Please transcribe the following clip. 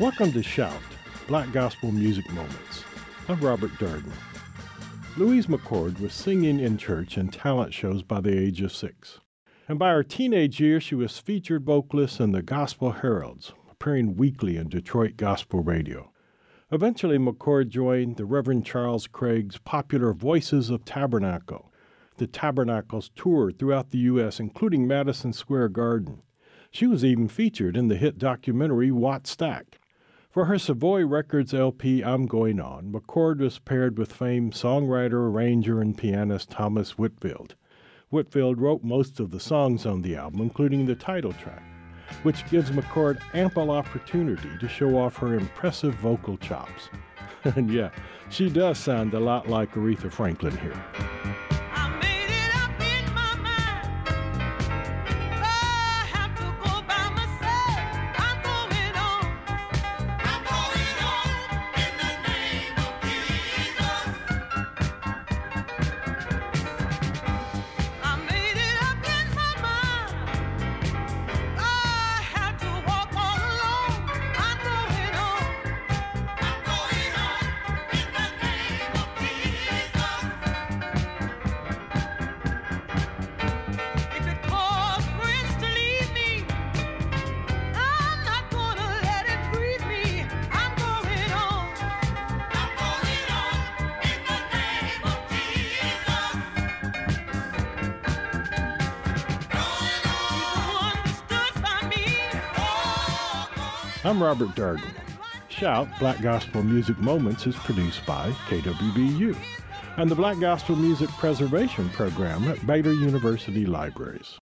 Welcome to Shout, Black Gospel Music Moments. I'm Robert Darden. Louise McCord was singing in church and talent shows by the age of six. And by her teenage years, she was featured vocalist in the Gospel Heralds, appearing weekly in Detroit gospel radio. Eventually, McCord joined the Reverend Charles Craig's popular Voices of Tabernacle. The Tabernacles toured throughout the U.S., including Madison Square Garden. She was even featured in the hit documentary Wattstax. For her Savoy Records LP I'm Going On, McCord was paired with famed songwriter, arranger, and pianist Thomas Whitfield. Whitfield wrote most of the songs on the album, including the title track which gives McCord ample opportunity to show off her impressive vocal chops. and yeah, she does sound a lot like Aretha Franklin here. I'm Robert Darden. Shout Black Gospel Music Moments is produced by KWBU and the Black Gospel Music Preservation Program at Baylor University Libraries.